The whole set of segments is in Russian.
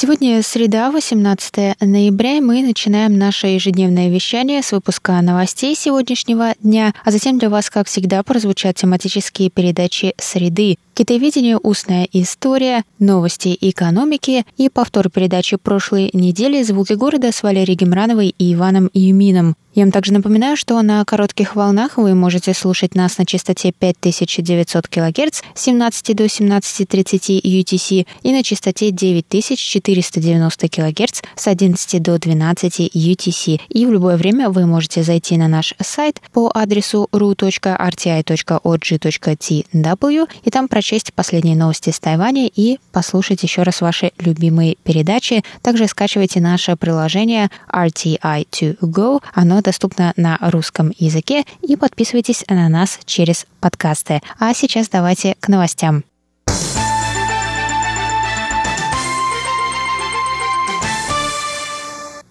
Сегодня среда, 18 ноября, и мы начинаем наше ежедневное вещание с выпуска новостей сегодняшнего дня, а затем для вас, как всегда, прозвучат тематические передачи «Среды», Китоведение «Устная история», новости экономики и повтор передачи прошлой недели «Звуки города» с Валерией Гемрановой и Иваном Юмином. Я вам также напоминаю, что на коротких волнах вы можете слушать нас на частоте 5900 кГц с 17 до 17.30 UTC и на частоте 9490 кГц с 11 до 12 UTC. И в любое время вы можете зайти на наш сайт по адресу ru.rti.org.tw и там прочитать прочесть последние новости с Тайваня и послушать еще раз ваши любимые передачи. Также скачивайте наше приложение RTI2Go. Оно доступно на русском языке. И подписывайтесь на нас через подкасты. А сейчас давайте к новостям.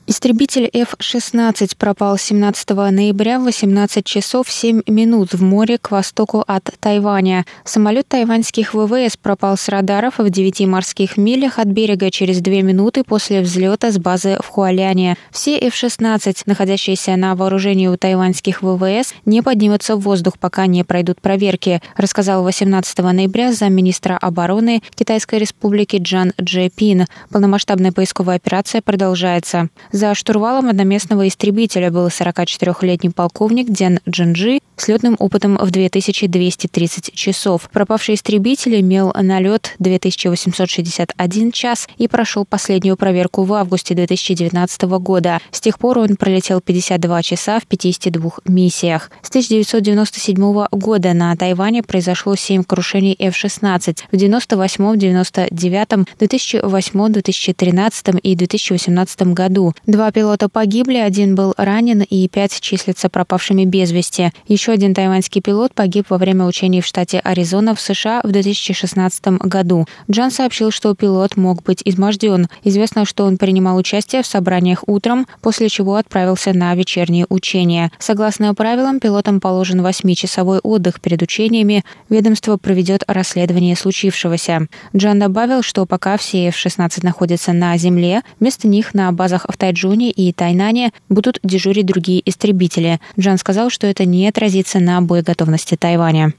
Истребитель F-16 пропал 17 ноября в 18 часов 7 минут в море к востоку от Тайваня. Самолет тайваньских ВВС пропал с радаров в 9 морских милях от берега через 2 минуты после взлета с базы в Хуаляне. Все F-16, находящиеся на вооружении у тайваньских ВВС, не поднимутся в воздух, пока не пройдут проверки, рассказал 18 ноября замминистра обороны Китайской республики Джан Дже Пин. Полномасштабная поисковая операция продолжается. За штурвалом одноместного истребителя был 44-летний полковник Ден Джинджи с летным опытом в 2230 часов. Пропавший истребитель имел налет 2861 час и прошел последнюю проверку в августе 2019 года. С тех пор он пролетел 52 часа в 52 миссиях. С 1997 года на Тайване произошло 7 крушений F-16 в 98, 99, 2008, 2013 и 2018 году. Два пилота погибли, один был ранен и пять числятся пропавшими без вести. Еще один тайваньский пилот погиб во время учений в штате Аризона в США в 2016 году. Джан сообщил, что пилот мог быть изможден. Известно, что он принимал участие в собраниях утром, после чего отправился на вечерние учения. Согласно правилам, пилотам положен 8-часовой отдых перед учениями. Ведомство проведет расследование случившегося. Джан добавил, что пока все F-16 находятся на земле, вместо них на базах в Тайджу Тайчжуне и Тайнане будут дежурить другие истребители. Джан сказал, что это не отразится на боеготовности Тайваня.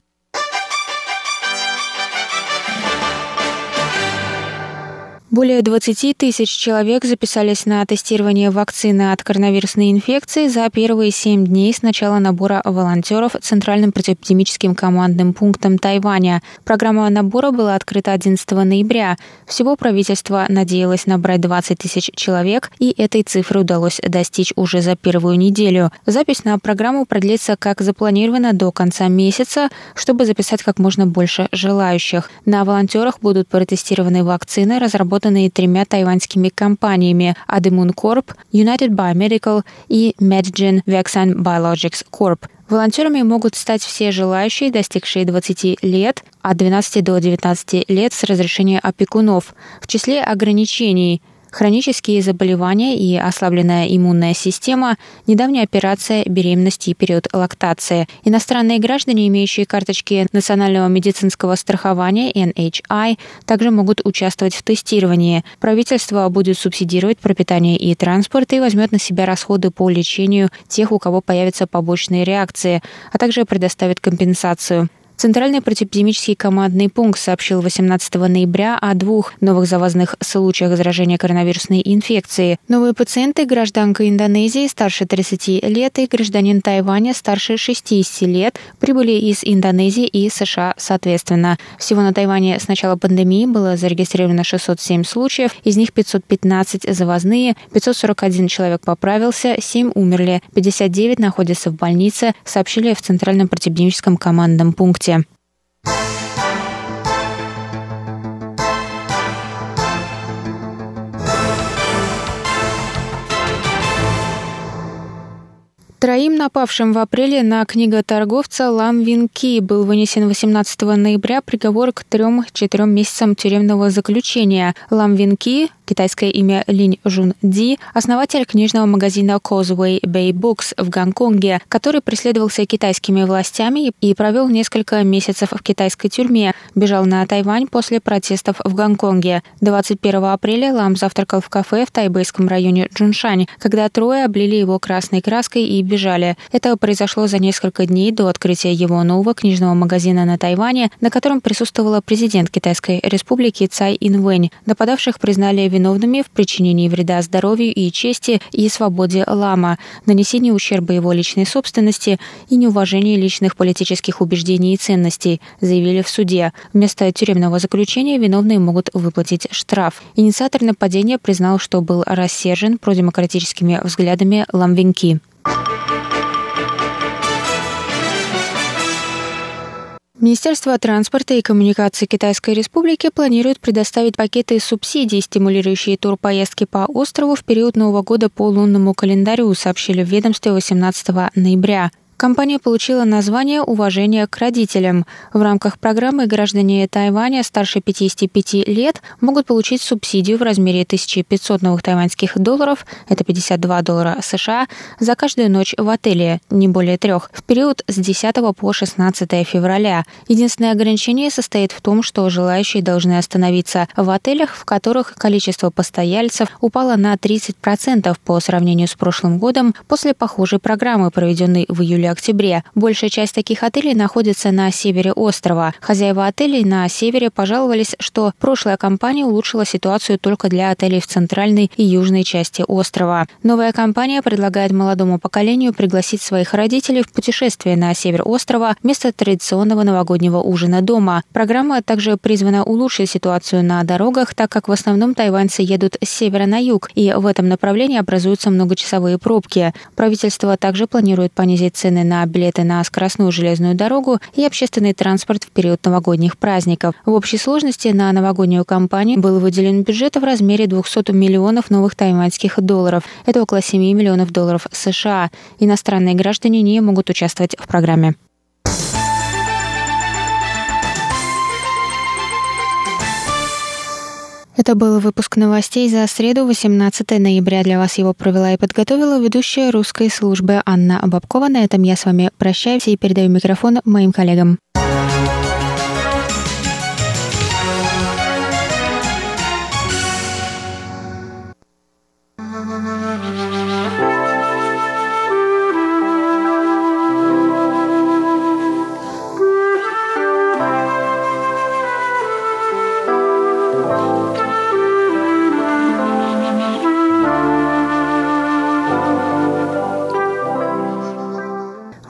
Более 20 тысяч человек записались на тестирование вакцины от коронавирусной инфекции за первые 7 дней с начала набора волонтеров Центральным противоэпидемическим командным пунктом Тайваня. Программа набора была открыта 11 ноября. Всего правительство надеялось набрать 20 тысяч человек, и этой цифры удалось достичь уже за первую неделю. Запись на программу продлится, как запланировано, до конца месяца, чтобы записать как можно больше желающих. На волонтерах будут протестированы вакцины, разработанные разработанные тремя тайваньскими компаниями Ademun Corp, United Biomedical и Medgen Vaccine Biologics Corp. Волонтерами могут стать все желающие, достигшие 20 лет, от 12 до 19 лет с разрешения опекунов. В числе ограничений – хронические заболевания и ослабленная иммунная система, недавняя операция, беременность и период лактации. Иностранные граждане, имеющие карточки Национального медицинского страхования NHI, также могут участвовать в тестировании. Правительство будет субсидировать пропитание и транспорт и возьмет на себя расходы по лечению тех, у кого появятся побочные реакции, а также предоставит компенсацию. Центральный противоэпидемический командный пункт сообщил 18 ноября о двух новых завозных случаях заражения коронавирусной инфекцией. Новые пациенты – гражданка Индонезии старше 30 лет и гражданин Тайваня старше 60 лет прибыли из Индонезии и США соответственно. Всего на Тайване с начала пандемии было зарегистрировано 607 случаев, из них 515 завозные, 541 человек поправился, 7 умерли, 59 находятся в больнице, сообщили в Центральном противоэпидемическом командном пункте сайте. Троим напавшим в апреле на книготорговца Лан Вин Ки был вынесен 18 ноября приговор к трем-четырем месяцам тюремного заключения. Лам Вин Ки китайское имя Линь Жун Ди, основатель книжного магазина Causeway Bay Books в Гонконге, который преследовался китайскими властями и провел несколько месяцев в китайской тюрьме, бежал на Тайвань после протестов в Гонконге. 21 апреля Лам завтракал в кафе в тайбэйском районе Джуншань, когда трое облили его красной краской и бежали. Это произошло за несколько дней до открытия его нового книжного магазина на Тайване, на котором присутствовала президент Китайской республики Цай Инвэнь. Нападавших признали виновными в причинении вреда здоровью и чести и свободе Лама, нанесении ущерба его личной собственности и неуважении личных политических убеждений и ценностей, заявили в суде. Вместо тюремного заключения виновные могут выплатить штраф. Инициатор нападения признал, что был рассержен продемократическими взглядами Ламвинки. Министерство транспорта и коммуникации Китайской Республики планирует предоставить пакеты субсидий, стимулирующие турпоездки по острову в период Нового года по лунному календарю, сообщили в ведомстве 18 ноября. Компания получила название «Уважение к родителям». В рамках программы граждане Тайваня старше 55 лет могут получить субсидию в размере 1500 новых тайваньских долларов, это 52 доллара США, за каждую ночь в отеле, не более трех, в период с 10 по 16 февраля. Единственное ограничение состоит в том, что желающие должны остановиться в отелях, в которых количество постояльцев упало на 30% по сравнению с прошлым годом после похожей программы, проведенной в июле октябре. Большая часть таких отелей находится на севере острова. Хозяева отелей на севере пожаловались, что прошлая компания улучшила ситуацию только для отелей в центральной и южной части острова. Новая компания предлагает молодому поколению пригласить своих родителей в путешествие на север острова вместо традиционного новогоднего ужина дома. Программа также призвана улучшить ситуацию на дорогах, так как в основном тайваньцы едут с севера на юг, и в этом направлении образуются многочасовые пробки. Правительство также планирует понизить цены цены на билеты на скоростную железную дорогу и общественный транспорт в период новогодних праздников. В общей сложности на новогоднюю кампанию был выделен бюджет в размере 200 миллионов новых тайваньских долларов. Это около 7 миллионов долларов США. Иностранные граждане не могут участвовать в программе. Это был выпуск новостей за среду, 18 ноября. Для вас его провела и подготовила ведущая русской службы Анна Бабкова. На этом я с вами прощаюсь и передаю микрофон моим коллегам.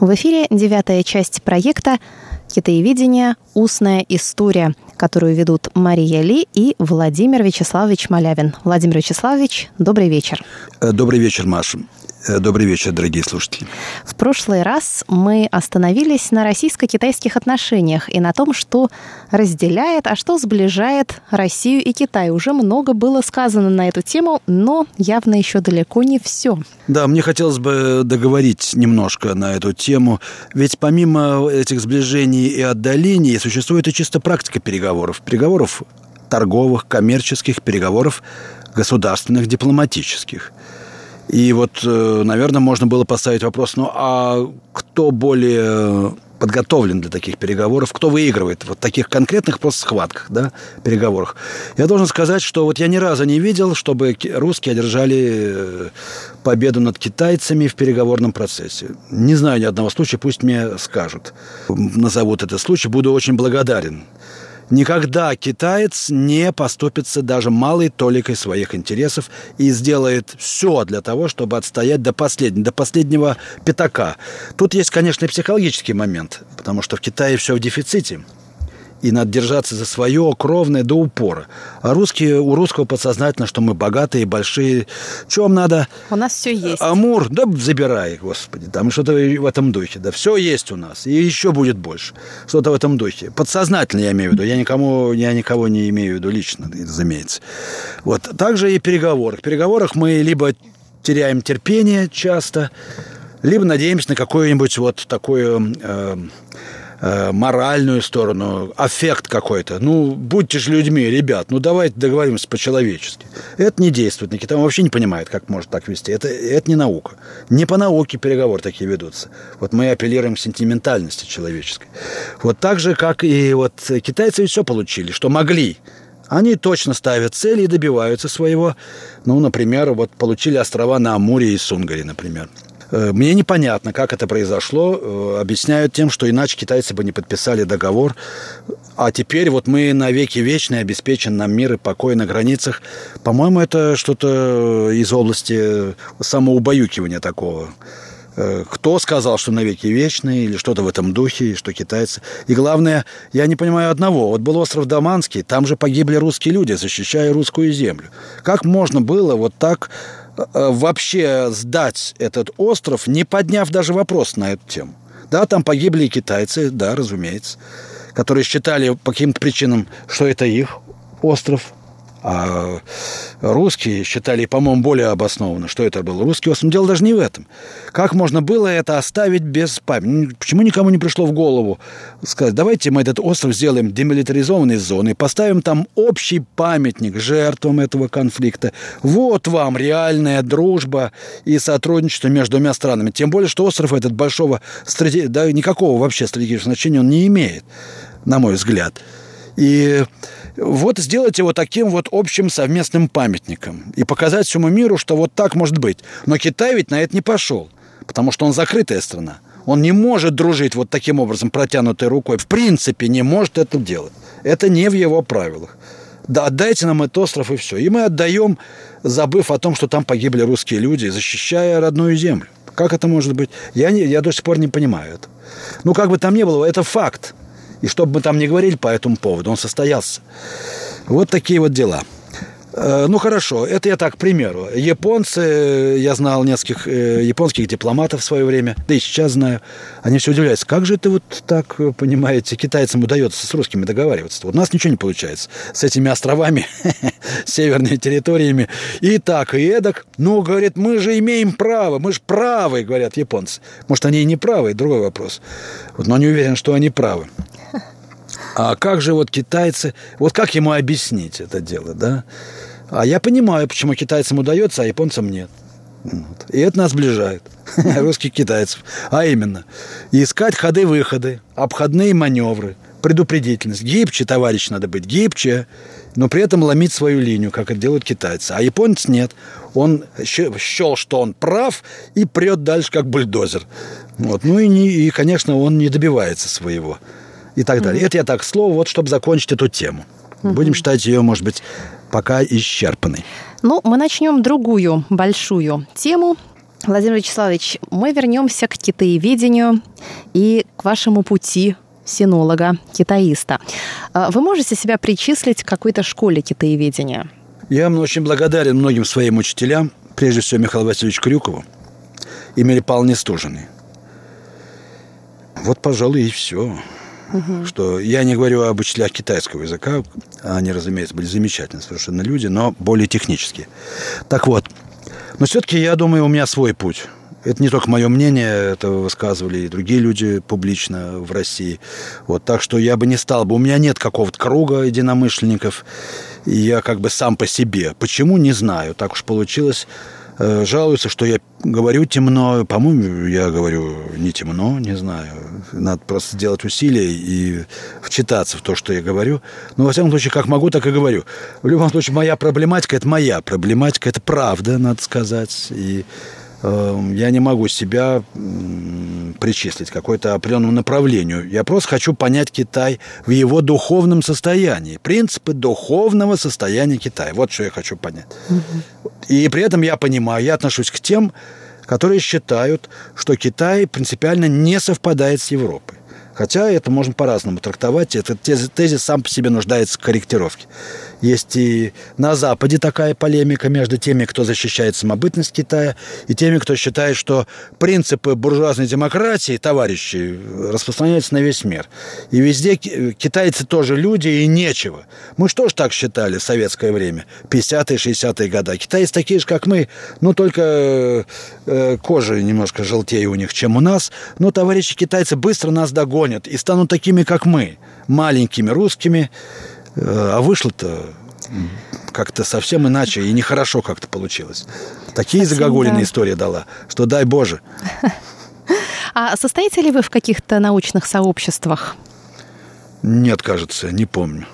В эфире девятая часть проекта «Китаеведение. Устная история», которую ведут Мария Ли и Владимир Вячеславович Малявин. Владимир Вячеславович, добрый вечер. Э, добрый вечер, Маша. Э, добрый вечер, дорогие слушатели. В прошлый раз мы остановились на российско-китайских отношениях и на том, что разделяет, а что сближает Россию и Китай. Уже много было сказано на эту тему, но явно еще далеко не все. Да, мне хотелось бы договорить немножко на эту тему, ведь помимо этих сближений и отдалений существует и чисто практика переговоров. Переговоров торговых, коммерческих, переговоров государственных, дипломатических – и вот, э, наверное, можно было поставить вопрос, ну а кто более подготовлен для таких переговоров, кто выигрывает вот таких конкретных просто схватках, да, переговорах. Я должен сказать, что вот я ни разу не видел, чтобы русские одержали э, победу над китайцами в переговорном процессе. Не знаю ни одного случая, пусть мне скажут. Назовут этот случай, буду очень благодарен. Никогда китаец не поступится даже малой толикой своих интересов и сделает все для того, чтобы отстоять до последнего, до последнего пятака. Тут есть, конечно, психологический момент, потому что в Китае все в дефиците – и надо держаться за свое кровное до упора. А русские, у русского подсознательно, что мы богатые, большие. Что вам надо? У нас все есть. Амур, да забирай, господи. Там что-то в этом духе. Да все есть у нас. И еще будет больше. Что-то в этом духе. Подсознательно я имею в виду. Я никому, я никого не имею в виду лично, разумеется. Вот. Также и переговоры. В переговорах мы либо теряем терпение часто, либо надеемся на какое-нибудь вот такое э, э, моральную сторону, аффект какой-то. Ну, будьте же людьми, ребят, ну давайте договоримся по-человечески. Это не действует на Китай, он вообще не понимает, как может так вести. Это, это не наука. Не по науке переговоры такие ведутся. Вот мы апеллируем к сентиментальности человеческой. Вот так же, как и вот китайцы все получили, что могли. Они точно ставят цели и добиваются своего. Ну, например, вот получили острова на Амуре и Сунгаре, например. Э, мне непонятно, как это произошло. Э, объясняют тем, что иначе китайцы бы не подписали договор. А теперь вот мы навеки вечные обеспечен нам мир и покой на границах. По-моему, это что-то из области самоубаюкивания такого. Э, кто сказал, что навеки вечные, или что-то в этом духе, что китайцы. И главное, я не понимаю одного. Вот был остров Даманский, там же погибли русские люди, защищая русскую землю. Как можно было вот так вообще сдать этот остров, не подняв даже вопрос на эту тему. Да, там погибли и китайцы, да, разумеется, которые считали по каким-то причинам, что это их остров, а русские считали, по-моему, более обоснованно, что это был русский остров. Дело даже не в этом. Как можно было это оставить без памяти? Почему никому не пришло в голову сказать, давайте мы этот остров сделаем демилитаризованной зоной, поставим там общий памятник жертвам этого конфликта. Вот вам реальная дружба и сотрудничество между двумя странами. Тем более, что остров этот большого, да, никакого вообще стратегического значения он не имеет, на мой взгляд. И вот сделать его таким вот общим совместным памятником и показать всему миру, что вот так может быть. Но Китай ведь на это не пошел, потому что он закрытая страна. Он не может дружить вот таким образом, протянутой рукой. В принципе, не может это делать. Это не в его правилах. Да, отдайте нам этот остров и все. И мы отдаем, забыв о том, что там погибли русские люди, защищая родную землю. Как это может быть? Я, не, я до сих пор не понимаю это. Ну, как бы там ни было, это факт. И чтобы мы там не говорили по этому поводу, он состоялся. Вот такие вот дела. Э, ну хорошо, это я так, к примеру. Японцы, я знал нескольких э, японских дипломатов в свое время, да и сейчас знаю, они все удивляются, как же это вот так, понимаете, китайцам удается с русскими договариваться. Вот у нас ничего не получается с этими островами, северными территориями, и так, и эдак. Ну, говорит, мы же имеем право, мы же правы, говорят японцы. Может, они и не правы, другой вопрос. Вот, но не уверен, что они правы. А как же вот китайцы, вот как ему объяснить это дело, да? А я понимаю, почему китайцам удается, а японцам нет. Вот. И это нас сближает, русских китайцев. А именно, искать ходы-выходы, обходные маневры, предупредительность. Гибче, товарищ, надо быть, гибче, но при этом ломить свою линию, как это делают китайцы. А японец нет. Он счел, что он прав, и прет дальше, как бульдозер. Вот. Ну и, не, и, конечно, он не добивается своего и так далее. Mm-hmm. Это я так слово, вот чтобы закончить эту тему. Mm-hmm. Будем считать ее, может быть, пока исчерпанной. Ну, мы начнем другую большую тему. Владимир Вячеславович, мы вернемся к китаеведению и к вашему пути синолога, китаиста. А вы можете себя причислить к какой-то школе китаеведения? Я очень благодарен многим своим учителям, прежде всего Михаилу Васильевичу Крюкову и Мире Павловне Стужиной. Вот, пожалуй, и все. Угу. Что я не говорю об учителях китайского языка, они, разумеется, были замечательные совершенно люди, но более технические. Так вот, но все-таки я думаю, у меня свой путь. Это не только мое мнение, это высказывали и другие люди публично в России. Вот, так что я бы не стал бы. У меня нет какого-то круга единомышленников. И я как бы сам по себе. Почему, не знаю. Так уж получилось. Э, жалуются, что я говорю темно. По-моему, я говорю не темно, не знаю. Надо просто сделать усилия и вчитаться в то, что я говорю. Но, во всяком случае, как могу, так и говорю. В любом случае, моя проблематика – это моя проблематика, это правда, надо сказать. И я не могу себя причислить к какой-то определенному направлению. Я просто хочу понять Китай в его духовном состоянии. Принципы духовного состояния Китая. Вот что я хочу понять. Угу. И при этом я понимаю, я отношусь к тем, которые считают, что Китай принципиально не совпадает с Европой. Хотя это можно по-разному трактовать. Этот тезис сам по себе нуждается в корректировке. Есть и на Западе такая полемика между теми, кто защищает самобытность Китая, и теми, кто считает, что принципы буржуазной демократии, товарищи, распространяются на весь мир. И везде китайцы тоже люди, и нечего. Мы что ж так считали в советское время, 50-е, 60-е годы. Китайцы такие же, как мы, но только э, кожа немножко желтее у них, чем у нас. Но товарищи китайцы быстро нас догонят и станут такими, как мы, маленькими русскими, а вышло-то как-то совсем иначе и нехорошо как-то получилось. Такие Спасибо, загогулиные да. истории дала, что дай Боже. А состоите ли вы в каких-то научных сообществах? Нет, кажется, не помню.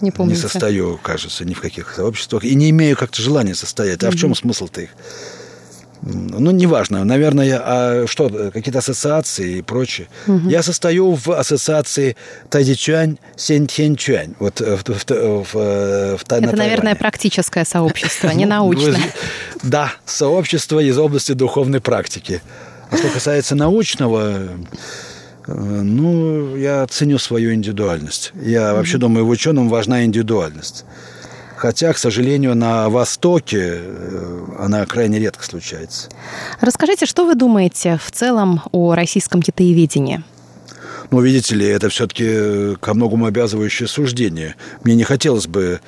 Не помните? Не состою, кажется, ни в каких сообществах. И не имею как-то желания состоять. А угу. в чем смысл-то их? Ну, неважно, наверное, а что, какие-то ассоциации и прочее. Угу. Я состою в ассоциации Тайдичуань Сентхенчуань. Вот в, в, в, в, Это, на наверное, практическое сообщество, не научное. Да, сообщество из области духовной практики. А что касается научного, э, ну, я ценю свою индивидуальность. Я вообще думаю, в ученом важна индивидуальность. Хотя, к сожалению, на Востоке э, она крайне редко случается. Расскажите, что вы думаете в целом о российском китаеведении? Ну, видите ли, это все-таки э, ко многому обязывающее суждение. Мне не хотелось бы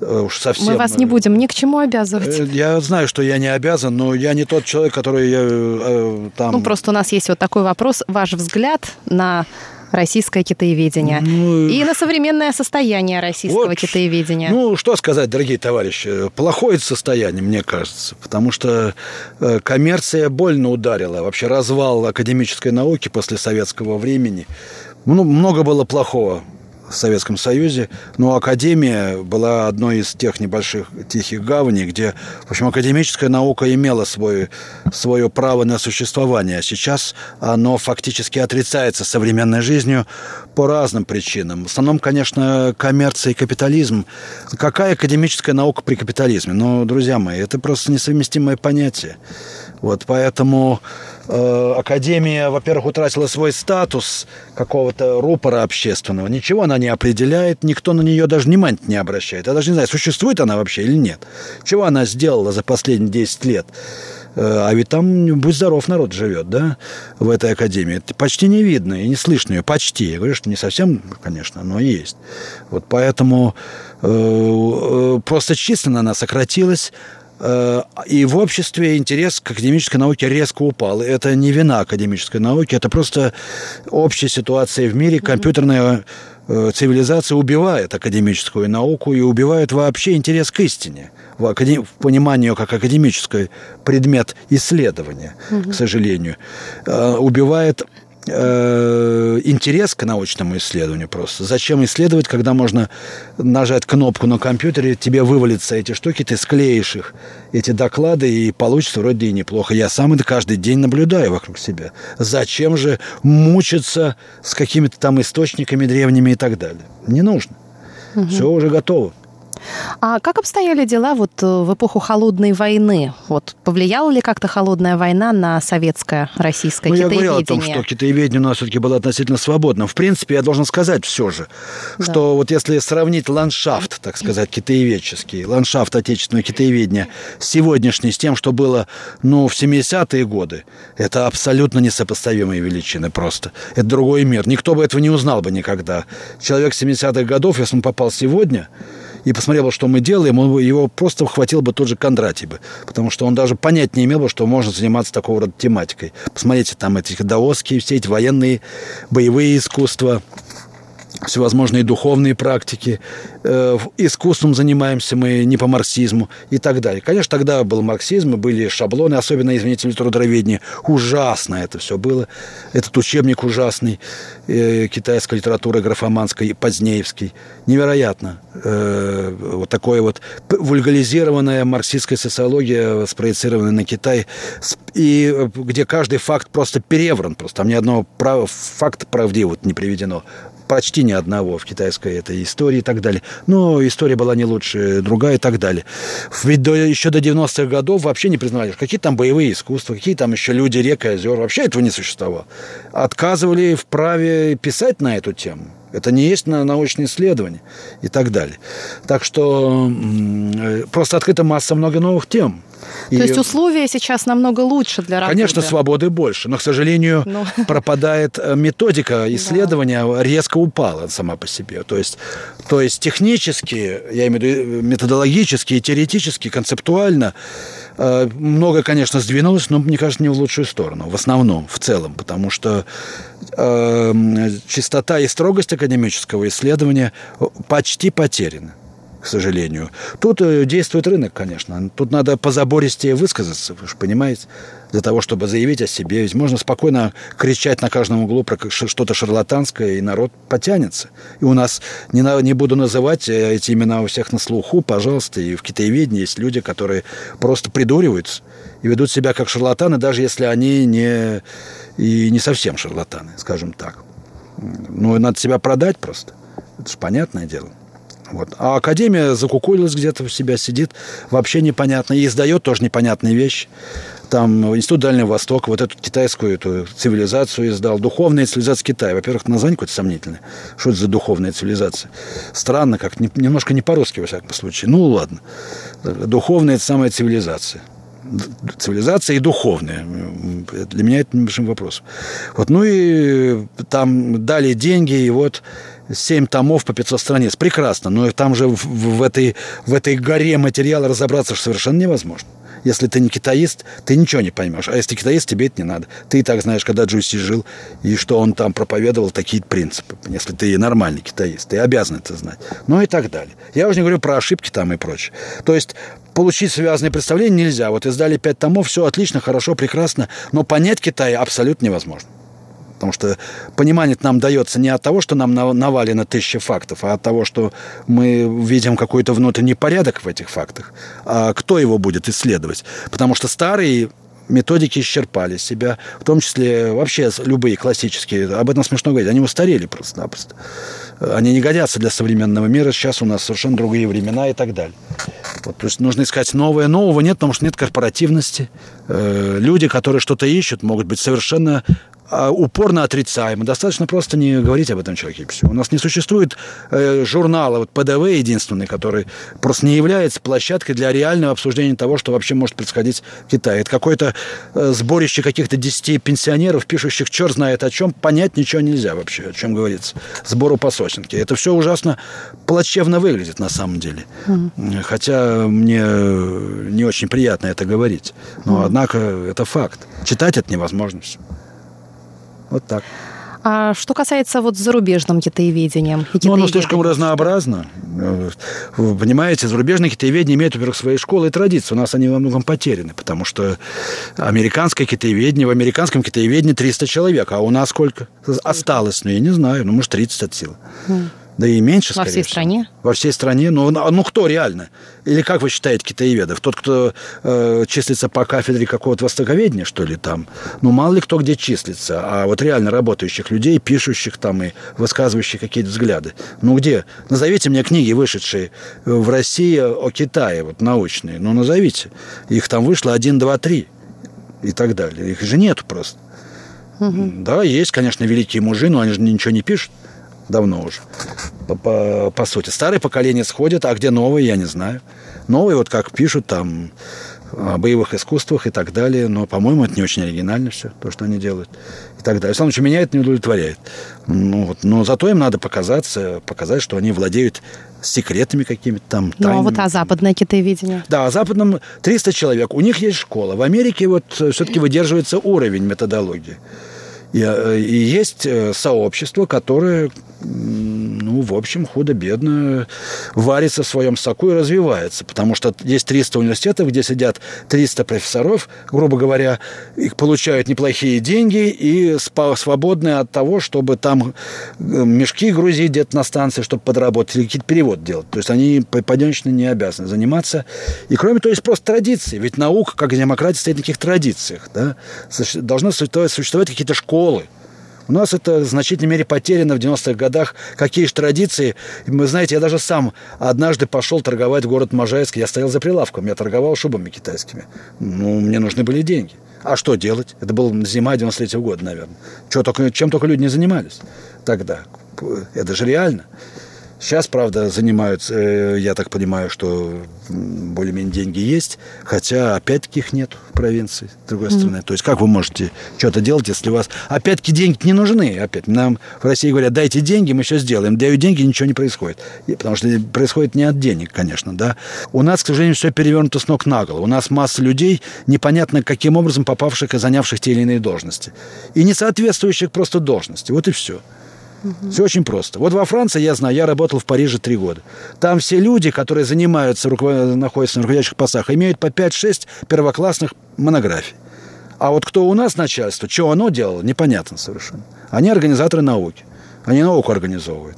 э, уж совсем... Мы вас не будем ни к чему обязывать. Я знаю, что я не обязан, но я не тот человек, который я, там... Ну, просто у нас есть вот такой вопрос. Ваш взгляд на российское китаеведение ну, и на современное состояние российского вот, китаеведения. Ну, что сказать, дорогие товарищи, плохое состояние, мне кажется, потому что э, коммерция больно ударила. Вообще развал академической науки после советского времени. Ну, много было плохого в Советском Союзе, но Академия была одной из тех небольших тихих гаваней, где, в общем, академическая наука имела свое, свое право на существование, а сейчас оно фактически отрицается современной жизнью по разным причинам. В основном, конечно, коммерция и капитализм. Какая академическая наука при капитализме? Ну, друзья мои, это просто несовместимое понятие. Вот поэтому э, Академия, во-первых, утратила свой статус какого-то рупора общественного. Ничего она не определяет, никто на нее даже внимания не обращает. Я даже не знаю, существует она вообще или нет. Чего она сделала за последние 10 лет? Э, а ведь там, будь здоров, народ живет, да, в этой академии. Это почти не видно и не слышно ее, почти. Я говорю, что не совсем, конечно, но есть. Вот поэтому э, э просто численно она сократилась, и в обществе интерес к академической науке резко упал. Это не вина академической науки, это просто общая ситуация в мире. Компьютерная э, цивилизация убивает академическую науку и убивает вообще интерес к истине, в, академ... в понимании как академический предмет исследования, угу. к сожалению. Э, убивает э, интерес к научному исследованию просто. Зачем исследовать, когда можно нажать кнопку на компьютере, тебе вывалятся эти штуки, ты склеишь их, эти доклады, и получится вроде и неплохо. Я сам это каждый день наблюдаю вокруг себя. Зачем же мучиться с какими-то там источниками древними и так далее? Не нужно. Угу. Все уже готово. А как обстояли дела вот э, в эпоху холодной войны? Вот повлияла ли как-то холодная война на советское, российское ну, китаеведение? Я говорил о том, что китаеведение у нас все-таки было относительно свободным. В принципе, я должен сказать все же, да. что вот если сравнить ландшафт, так сказать, китаеведческий, ландшафт отечественного китаеведения сегодняшний с тем, что было, ну, в 70-е годы, это абсолютно несопоставимые величины просто. Это другой мир. Никто бы этого не узнал бы никогда. Человек 70-х годов, если он попал сегодня, и посмотрел бы, что мы делаем, он, его просто хватил бы тот же Кондратий бы. Потому что он даже понять не имел бы, что можно заниматься такого рода тематикой. Посмотрите, там эти даосские, все эти военные, боевые искусства, всевозможные духовные практики, э, искусством занимаемся мы не по марксизму и так далее. Конечно, тогда был марксизм, были шаблоны, особенно, извините, литературоведение. Ужасно это все было. Этот учебник ужасный, э, китайская литература графоманская, позднеевский. Невероятно. Э, вот такое вот вульгализированная марксистская социология, спроецированная на Китай, и где каждый факт просто перевран, просто там ни одного прав... факта правдивого не приведено почти ни одного в китайской этой истории и так далее. Но история была не лучше, другая и так далее. Ведь до, еще до 90-х годов вообще не признавали, какие там боевые искусства, какие там еще люди, река, озера. Вообще этого не существовало. Отказывали в праве писать на эту тему. Это не есть научные исследования и так далее. Так что э, просто открыта масса много новых тем. То и... есть условия сейчас намного лучше для работы? Конечно, свободы больше, но, к сожалению, ну... пропадает э, методика исследования, да. резко упала сама по себе. То есть, то есть технически, я имею в виду методологически и теоретически, концептуально Э, много, конечно, сдвинулось, но, мне кажется, не в лучшую сторону. В основном, в целом. Потому что э, чистота и строгость академического исследования почти потеряны сожалению. Тут э, действует рынок, конечно. Тут надо позабористее высказаться, вы же понимаете, для того, чтобы заявить о себе. Ведь можно спокойно кричать на каждом углу про что-то шарлатанское, и народ потянется. И у нас, не, не буду называть э, эти имена у всех на слуху, пожалуйста, и в китаеведении есть люди, которые просто придуриваются и ведут себя как шарлатаны, даже если они не, и не совсем шарлатаны, скажем так. Ну, надо себя продать просто. Это же понятное дело. Вот. А Академия закукулилась где-то у себя, сидит, вообще непонятно. И издает тоже непонятные вещи. Там Институт Дальнего Востока, вот эту китайскую эту цивилизацию издал. Духовная цивилизация Китая. Во-первых, название какое-то сомнительное. Что это за духовная цивилизация? Странно, как немножко не по-русски, во всяком случае. Ну, ладно. Духовная – это самая цивилизация цивилизация и духовная. Для меня это небольшим вопросом. Вот, ну и там дали деньги, и вот 7 томов по 500 страниц. Прекрасно, но там же в, в, этой, в этой горе материала разобраться совершенно невозможно. Если ты не китаист, ты ничего не поймешь. А если китаист, тебе это не надо. Ты и так знаешь, когда Джуси жил, и что он там проповедовал такие принципы. Если ты нормальный китаист, ты обязан это знать. Ну и так далее. Я уже не говорю про ошибки там и прочее. То есть получить связанное представление нельзя. Вот издали пять томов, все отлично, хорошо, прекрасно, но понять Китай абсолютно невозможно. Потому что понимание нам дается не от того, что нам навалено тысячи фактов, а от того, что мы видим какой-то внутренний порядок в этих фактах. А кто его будет исследовать? Потому что старые методики исчерпали себя, в том числе вообще любые классические, об этом смешно говорить, они устарели просто-напросто. Они не годятся для современного мира, сейчас у нас совершенно другие времена и так далее. Вот, то есть нужно искать новое. Нового нет, потому что нет корпоративности. Э, люди, которые что-то ищут, могут быть совершенно упорно отрицаем. Достаточно просто не говорить об этом человеке. Все. У нас не существует э, журнала, вот ПДВ единственный, который просто не является площадкой для реального обсуждения того, что вообще может происходить в Китае. Это какое-то э, сборище каких-то десяти пенсионеров, пишущих черт знает о чем, понять ничего нельзя вообще, о чем говорится. Сбору по. Это все ужасно плачевно выглядит на самом деле. Mm. Хотя мне не очень приятно это говорить. Но, mm. однако, это факт. Читать это невозможно все. Вот так. А что касается вот зарубежным китаеведением? Ну, оно слишком разнообразно. Вы понимаете, зарубежное китаеведение имеет, во-первых, свои школы и традиции. У нас они во многом потеряны, потому что американское китаеведение, в американском китаеведении 300 человек, а у нас сколько? Осталось, ну, я не знаю, ну, может, 30 от силы. Mm да и меньше, Во всей всего. стране? Во всей стране. Ну, ну, ну кто реально? Или как вы считаете китаеведов? Тот, кто э, числится по кафедре какого-то востоковедения, что ли, там? Ну, мало ли кто где числится. А вот реально работающих людей, пишущих там и высказывающих какие-то взгляды. Ну, где? Назовите мне книги, вышедшие в России о Китае, вот научные. Ну, назовите. Их там вышло один, два, три и так далее. Их же нет просто. Угу. Да, есть, конечно, великие мужи, но они же ничего не пишут давно уже, по, по, по сути. Старое поколение сходит, а где новые, я не знаю. Новые, вот как пишут там о боевых искусствах и так далее, но, по-моему, это не очень оригинально все, то, что они делают и так далее. Случае, меня это не удовлетворяет. Ну, вот, но зато им надо показаться, показать, что они владеют секретами какими-то там. Тайнами. Ну, а вот а западное китаеведение? Да, о западном 300 человек. У них есть школа. В Америке вот все-таки выдерживается уровень методологии. И, э, и есть э, сообщество, которое, ну, в общем, худо-бедно варится в своем соку и развивается. Потому что есть 300 университетов, где сидят 300 профессоров, грубо говоря, их получают неплохие деньги и свободны от того, чтобы там э, мешки грузить где-то на станции, чтобы подработать, или какие-то перевод делать. То есть они поодиночно не обязаны заниматься. И кроме того, есть просто традиции. Ведь наука, как демократия, стоит на каких традициях. Да? Должны существовать какие-то школы, школы. У нас это в значительной мере потеряно в 90-х годах. Какие же традиции. Вы знаете, я даже сам однажды пошел торговать в город Можайск. Я стоял за прилавком, я торговал шубами китайскими. Ну, мне нужны были деньги. А что делать? Это был зима 93 -го года, наверное. Что только, чем только люди не занимались тогда. Это же реально. Сейчас, правда, занимаются, э, я так понимаю, что более-менее деньги есть, хотя опять-таки их нет в провинции, с другой mm-hmm. стороны. То есть как вы можете что-то делать, если у вас... Опять-таки деньги не нужны. Опять нам в России говорят, дайте деньги, мы все сделаем. Дают деньги, ничего не происходит. И, потому что происходит не от денег, конечно, да. У нас, к сожалению, все перевернуто с ног на голову. У нас масса людей, непонятно каким образом попавших и занявших те или иные должности. И не соответствующих просто должности. Вот и все. Угу. Все очень просто. Вот во Франции, я знаю, я работал в Париже три года. Там все люди, которые занимаются, находятся на руководящих постах, имеют по 5-6 первоклассных монографий. А вот кто у нас начальство, что оно делало, непонятно совершенно. Они организаторы науки. Они науку организовывают.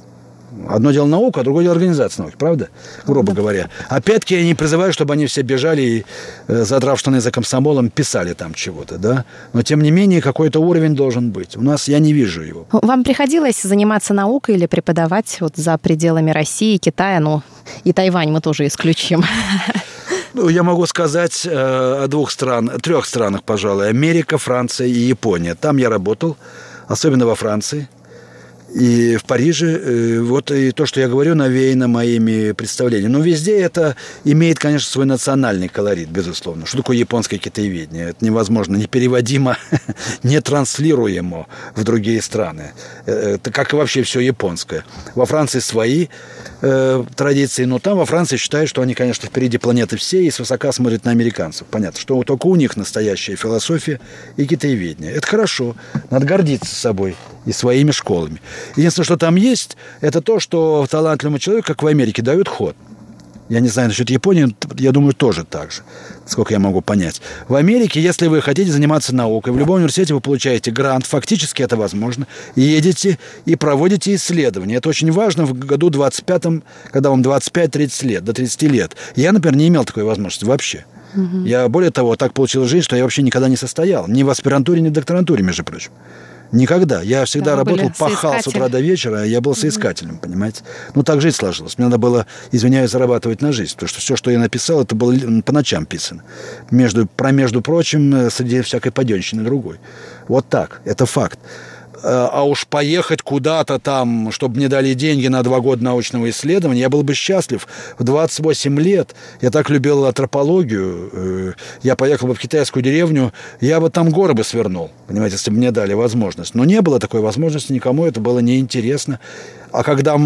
Одно дело наука, а другое дело организация науки, правда? Грубо говоря. Опять-таки я не призываю, чтобы они все бежали и, э, задрав штаны за комсомолом, писали там чего-то, да? Но, тем не менее, какой-то уровень должен быть. У нас я не вижу его. Вам приходилось заниматься наукой или преподавать вот за пределами России, Китая, ну, и Тайвань мы тоже исключим? Ну, я могу сказать э, о двух странах, трех странах, пожалуй. Америка, Франция и Япония. Там я работал, особенно во Франции – и в Париже, э, вот и то, что я говорю, навеяно моими представлениями. Но везде это имеет, конечно, свой национальный колорит, безусловно. Что такое японское китаеведение? Это невозможно, непереводимо, не транслируемо в другие страны. Э, это как и вообще все японское. Во Франции свои э, традиции, но там во Франции считают, что они, конечно, впереди планеты все и свысока смотрят на американцев. Понятно, что только у них настоящая философия и китаеведение. Это хорошо, надо гордиться собой и своими школами. Единственное, что там есть, это то, что талантливому человеку, как в Америке, дают ход. Я не знаю насчет Японии, я думаю, тоже так же, сколько я могу понять. В Америке, если вы хотите заниматься наукой, в любом университете вы получаете грант, фактически это возможно, едете и проводите исследования. Это очень важно в году 25 когда вам 25-30 лет, до 30 лет. Я, например, не имел такой возможности вообще. Угу. Я, более того, так получил жизнь, что я вообще никогда не состоял. Ни в аспирантуре, ни в докторантуре, между прочим. Никогда. Я всегда да, работал, пахал с утра до вечера, я был соискателем, mm понимаете? Ну, так жизнь сложилась. Мне надо было, извиняюсь, зарабатывать на жизнь, потому что все, что я написал, это было по ночам писано. Между, про, между прочим, э, среди всякой паденщины другой. Вот так. Это факт. Э, а уж поехать куда-то там, чтобы мне дали деньги на два года научного исследования, я был бы счастлив. В 28 лет я так любил антропологию, э, я поехал бы в китайскую деревню, я бы там горы бы свернул, понимаете, если бы мне дали возможность. Но не было такой возможности никому, это было неинтересно. А когда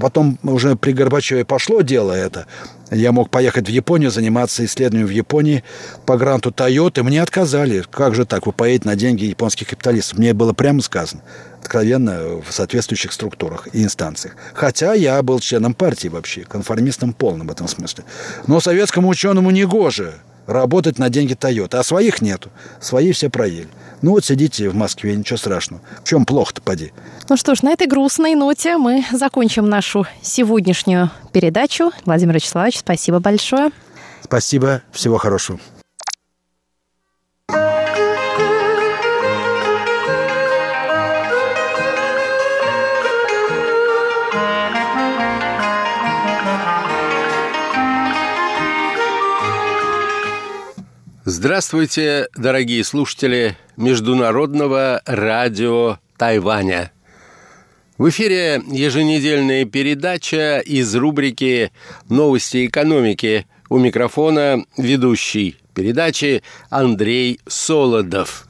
потом уже при Горбачеве пошло дело это, я мог поехать в Японию, заниматься исследованием в Японии по гранту Toyota. Мне отказали. Как же так? Вы поедете на деньги японских капиталистов. Мне было прямо сказано. Откровенно в соответствующих структурах и инстанциях. Хотя я был членом партии вообще, конформистом полным в этом смысле. Но советскому ученому не гоже работать на деньги Toyota. А своих нету. Свои все проели. Ну вот сидите в Москве, ничего страшного. В чем плохо-то, поди? Ну что ж, на этой грустной ноте мы закончим нашу сегодняшнюю передачу. Владимир Вячеславович, спасибо большое. Спасибо, всего хорошего. Здравствуйте, дорогие слушатели Международного радио Тайваня. В эфире еженедельная передача из рубрики «Новости экономики». У микрофона ведущий передачи Андрей Солодов.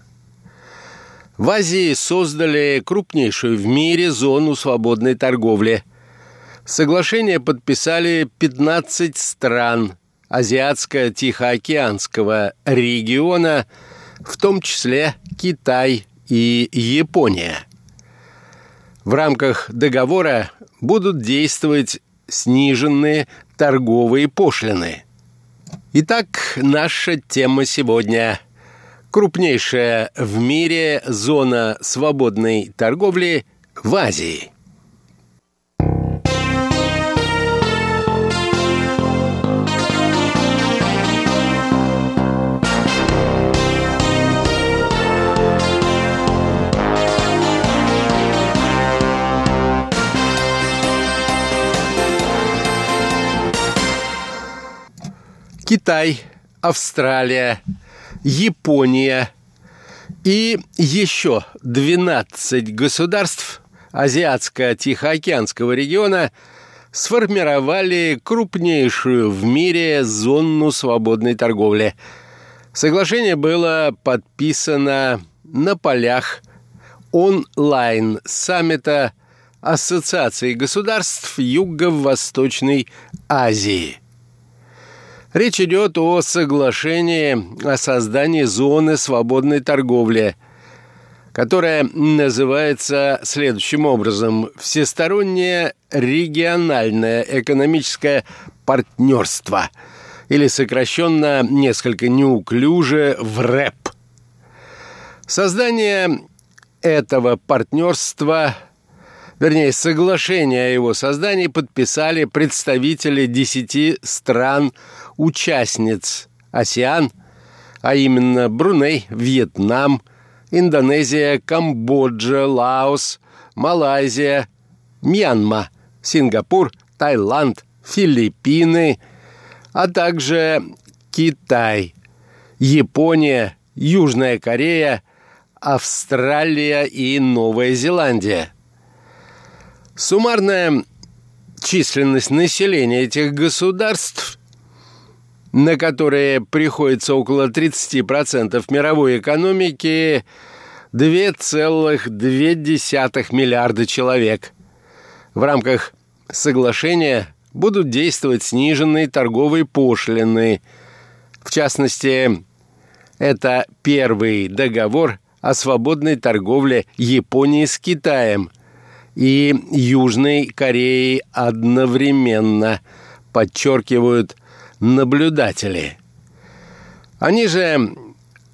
В Азии создали крупнейшую в мире зону свободной торговли. Соглашение подписали 15 стран – Азиатско-Тихоокеанского региона, в том числе Китай и Япония. В рамках договора будут действовать сниженные торговые пошлины. Итак, наша тема сегодня – крупнейшая в мире зона свободной торговли в Азии – Китай, Австралия, Япония и еще 12 государств Азиатско-Тихоокеанского региона сформировали крупнейшую в мире зону свободной торговли. Соглашение было подписано на полях онлайн-саммита Ассоциации государств Юго-Восточной Азии. Речь идет о соглашении о создании зоны свободной торговли, которая называется следующим образом «Всестороннее региональное экономическое партнерство» или сокращенно несколько неуклюже в РЭП. Создание этого партнерства – вернее, соглашение о его создании подписали представители десяти стран-участниц АСИАН, а именно Бруней, Вьетнам, Индонезия, Камбоджа, Лаос, Малайзия, Мьянма, Сингапур, Таиланд, Филиппины, а также Китай, Япония, Южная Корея, Австралия и Новая Зеландия. Суммарная численность населения этих государств, на которые приходится около 30% мировой экономики, 2,2 миллиарда человек. В рамках соглашения будут действовать сниженные торговые пошлины. В частности, это первый договор о свободной торговле Японии с Китаем – и Южной Кореей одновременно, подчеркивают наблюдатели. Они же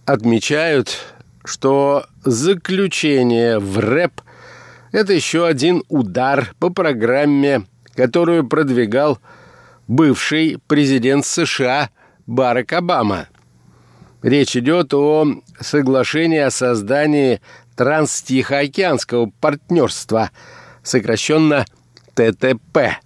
отмечают, что заключение в рэп – это еще один удар по программе, которую продвигал бывший президент США Барак Обама. Речь идет о соглашении о создании Транстихоокеанского партнерства, сокращенно ТТП.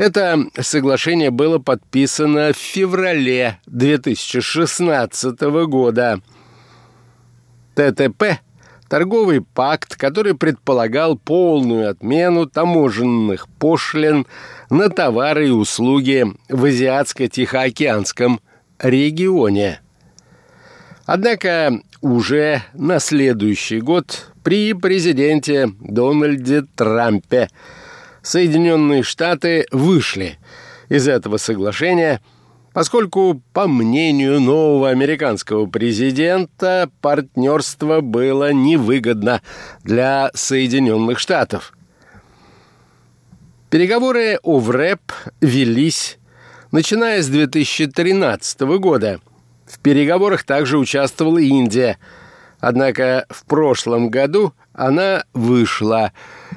Это соглашение было подписано в феврале 2016 года. ТТП – торговый пакт, который предполагал полную отмену таможенных пошлин на товары и услуги в Азиатско-Тихоокеанском регионе. Однако уже на следующий год при президенте Дональде Трампе Соединенные Штаты вышли из этого соглашения, поскольку, по мнению нового американского президента, партнерство было невыгодно для Соединенных Штатов. Переговоры о ВРЭП велись, начиная с 2013 года – в переговорах также участвовала Индия. Однако в прошлом году она вышла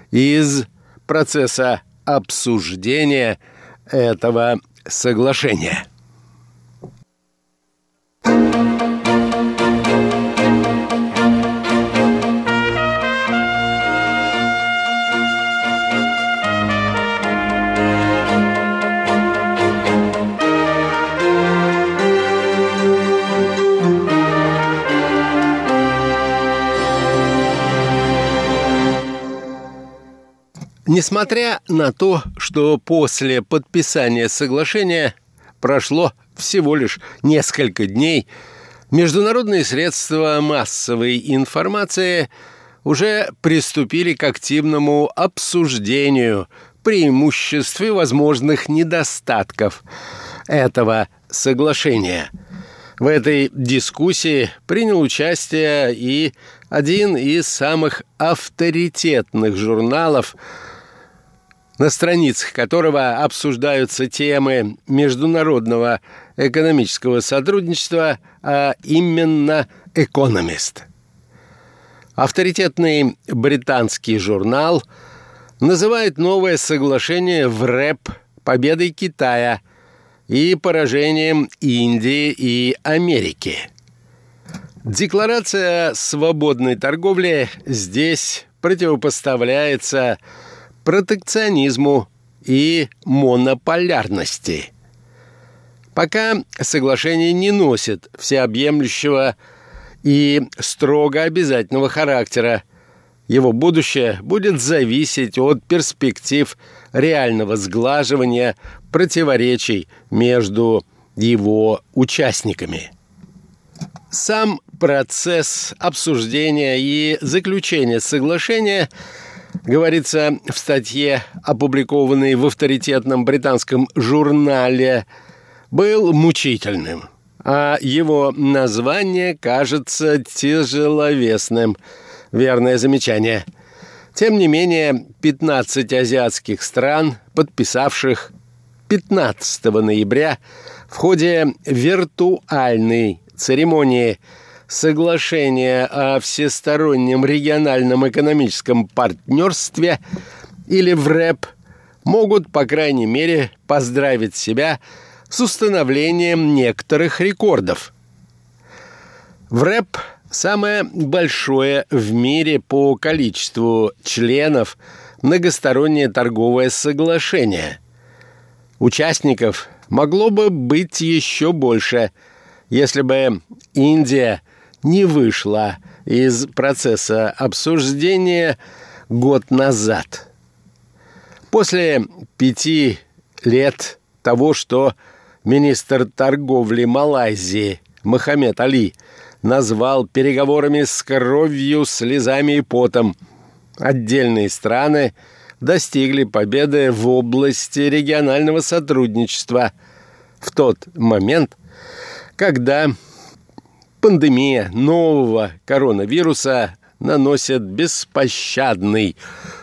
из процесса обсуждения этого соглашения. Несмотря на то, что после подписания соглашения прошло всего лишь несколько дней, международные средства массовой информации уже приступили к активному обсуждению преимуществ и возможных недостатков этого соглашения. В этой дискуссии принял участие и один из самых авторитетных журналов – на страницах которого обсуждаются темы международного экономического сотрудничества, а именно «Экономист». Авторитетный британский журнал называет новое соглашение в РЭП победой Китая и поражением Индии и Америки. Декларация свободной торговли здесь противопоставляется протекционизму и монополярности. Пока соглашение не носит всеобъемлющего и строго обязательного характера, Его будущее будет зависеть от перспектив реального сглаживания противоречий между его участниками. Сам процесс обсуждения и заключения соглашения говорится в статье, опубликованной в авторитетном британском журнале, был мучительным, а его название кажется тяжеловесным. Верное замечание. Тем не менее, 15 азиатских стран, подписавших 15 ноября в ходе виртуальной церемонии соглашения о всестороннем региональном экономическом партнерстве или в РЭП могут, по крайней мере, поздравить себя с установлением некоторых рекордов. В РЭП самое большое в мире по количеству членов многостороннее торговое соглашение. Участников могло бы быть еще больше, если бы Индия не вышла из процесса обсуждения год назад. После пяти лет того, что министр торговли Малайзии Мохаммед Али назвал переговорами с кровью, слезами и потом, отдельные страны достигли победы в области регионального сотрудничества в тот момент, когда пандемия нового коронавируса наносит беспощадный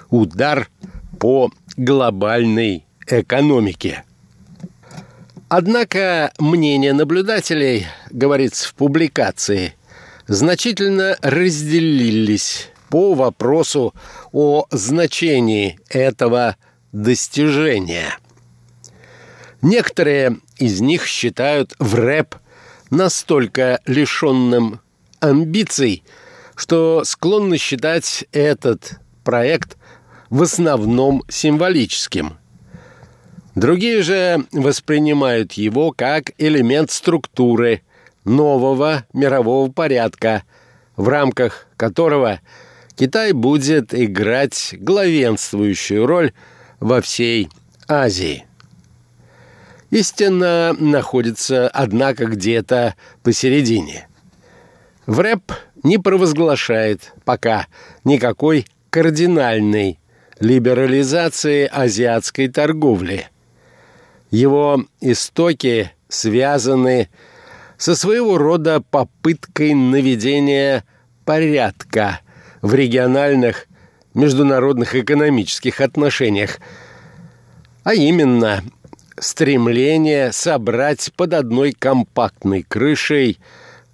удар по глобальной экономике. Однако мнение наблюдателей, говорится в публикации, значительно разделились по вопросу о значении этого достижения. Некоторые из них считают в рэп настолько лишенным амбиций, что склонны считать этот проект в основном символическим. Другие же воспринимают его как элемент структуры нового мирового порядка, в рамках которого Китай будет играть главенствующую роль во всей Азии. Истина находится, однако, где-то посередине. В рэп не провозглашает пока никакой кардинальной либерализации азиатской торговли. Его истоки связаны со своего рода попыткой наведения порядка в региональных международных экономических отношениях, а именно – стремление собрать под одной компактной крышей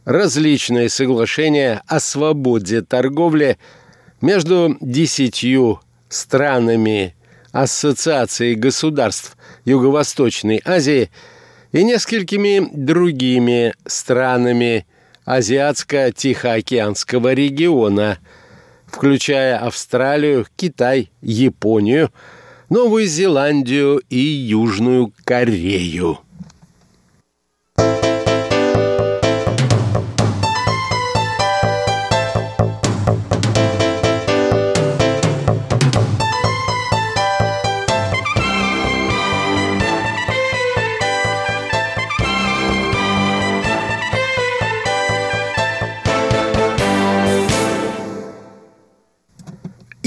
различные соглашения о свободе торговли между десятью странами Ассоциации государств Юго-Восточной Азии и несколькими другими странами Азиатско-Тихоокеанского региона, включая Австралию, Китай, Японию – Новую Зеландию и Южную Корею.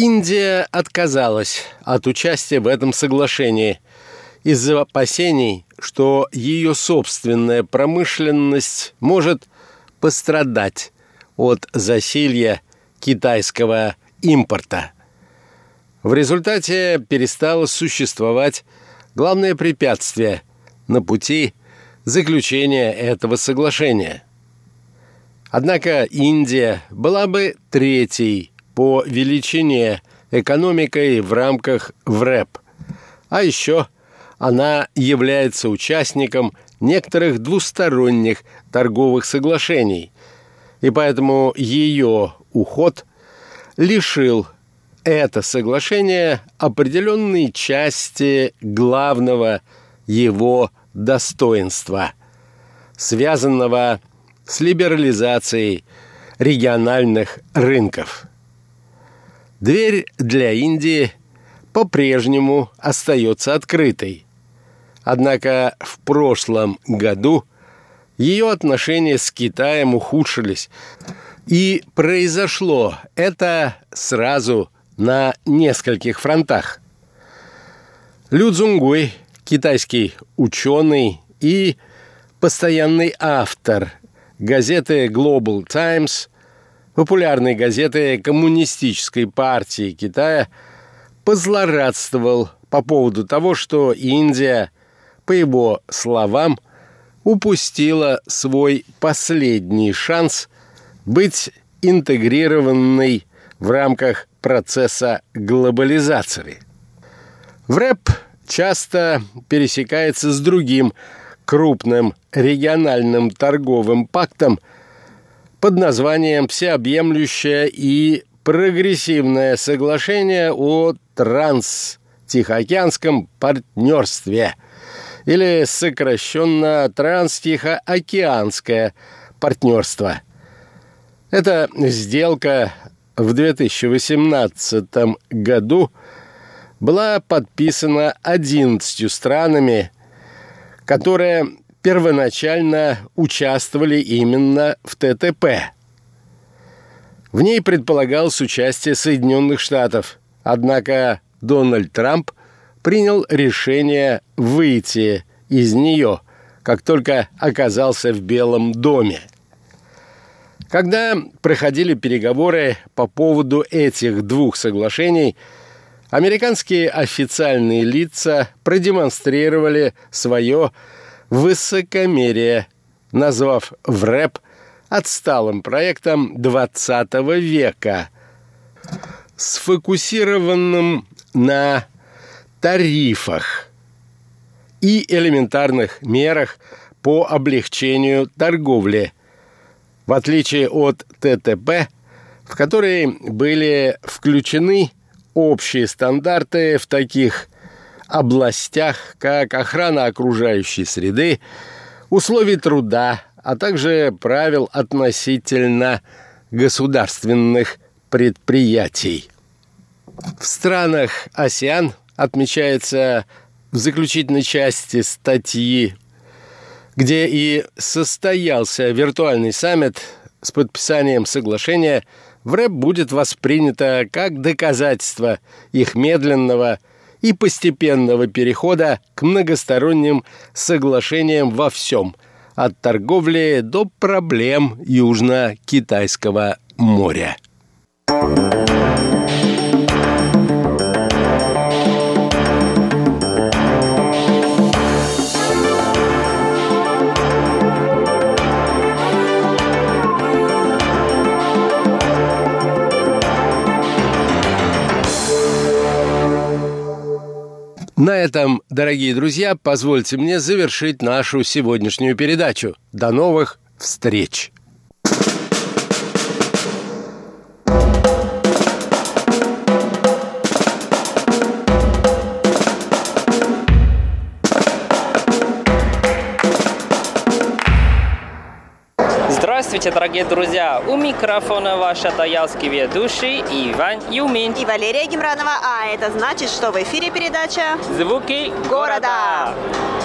Индия отказалась от участия в этом соглашении из-за опасений, что ее собственная промышленность может пострадать от засилья китайского импорта. В результате перестало существовать главное препятствие на пути заключения этого соглашения. Однако Индия была бы третьей по величине экономикой в рамках ВРЭП. А еще она является участником некоторых двусторонних торговых соглашений, и поэтому ее уход лишил это соглашение определенной части главного его достоинства, связанного с либерализацией региональных рынков. Дверь для Индии по-прежнему остается открытой. Однако в прошлом году ее отношения с Китаем ухудшились. И произошло это сразу на нескольких фронтах. Лю Цзунгуй, китайский ученый и постоянный автор газеты Global Times, популярной газеты Коммунистической партии Китая, позлорадствовал по поводу того, что Индия, по его словам, упустила свой последний шанс быть интегрированной в рамках процесса глобализации. В рэп часто пересекается с другим крупным региональным торговым пактом под названием «Всеобъемлющее и прогрессивное соглашение о транс-тихоокеанском партнерстве» или сокращенно «Транс-Тихоокеанское партнерство». Эта сделка в 2018 году была подписана 11 странами, которые первоначально участвовали именно в ТТП. В ней предполагалось участие Соединенных Штатов, однако Дональд Трамп принял решение выйти из нее, как только оказался в Белом доме. Когда проходили переговоры по поводу этих двух соглашений, американские официальные лица продемонстрировали свое высокомерие, назвав ВРЭП отсталым проектом 20 века, сфокусированным на тарифах и элементарных мерах по облегчению торговли – в отличие от ТТП, в которые были включены общие стандарты в таких областях, как охрана окружающей среды, условий труда, а также правил относительно государственных предприятий. В странах АСИАН отмечается в заключительной части статьи где и состоялся виртуальный саммит с подписанием соглашения, в рэп будет воспринято как доказательство их медленного и постепенного перехода к многосторонним соглашениям во всем, от торговли до проблем Южно-Китайского моря. На этом, дорогие друзья, позвольте мне завершить нашу сегодняшнюю передачу. До новых встреч! Здравствуйте, дорогие друзья! У микрофона ваш атаялский ведущий Иван Юмин. И Валерия Гемранова. А это значит, что в эфире передача «Звуки города». Привет,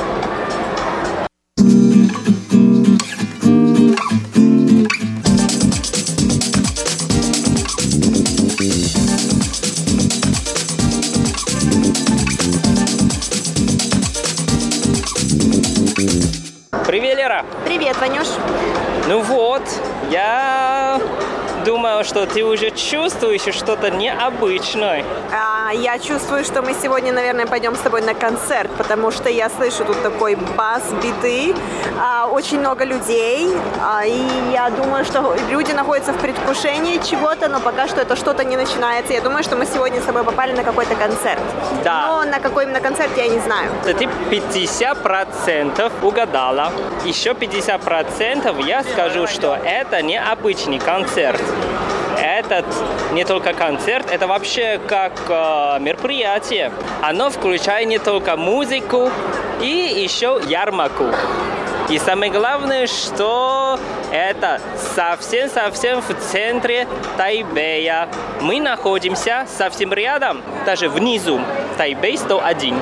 что ты уже чувствуешь что-то необычное. А, я чувствую, что мы сегодня, наверное, пойдем с тобой на концерт, потому что я слышу тут такой бас, биты, а, очень много людей, а, и я думаю, что люди находятся в предвкушении чего-то, но пока что это что-то не начинается. Я думаю, что мы сегодня с тобой попали на какой-то концерт. Да. Но на какой именно концерт, я не знаю. Ты 50% угадала. Еще 50% я скажу, что это необычный концерт. Этот не только концерт, это вообще как э, мероприятие. Оно включает не только музыку и еще ярмарку. И самое главное, что это совсем-совсем в центре Тайбэя. Мы находимся совсем рядом, даже внизу, Тайбэй 101.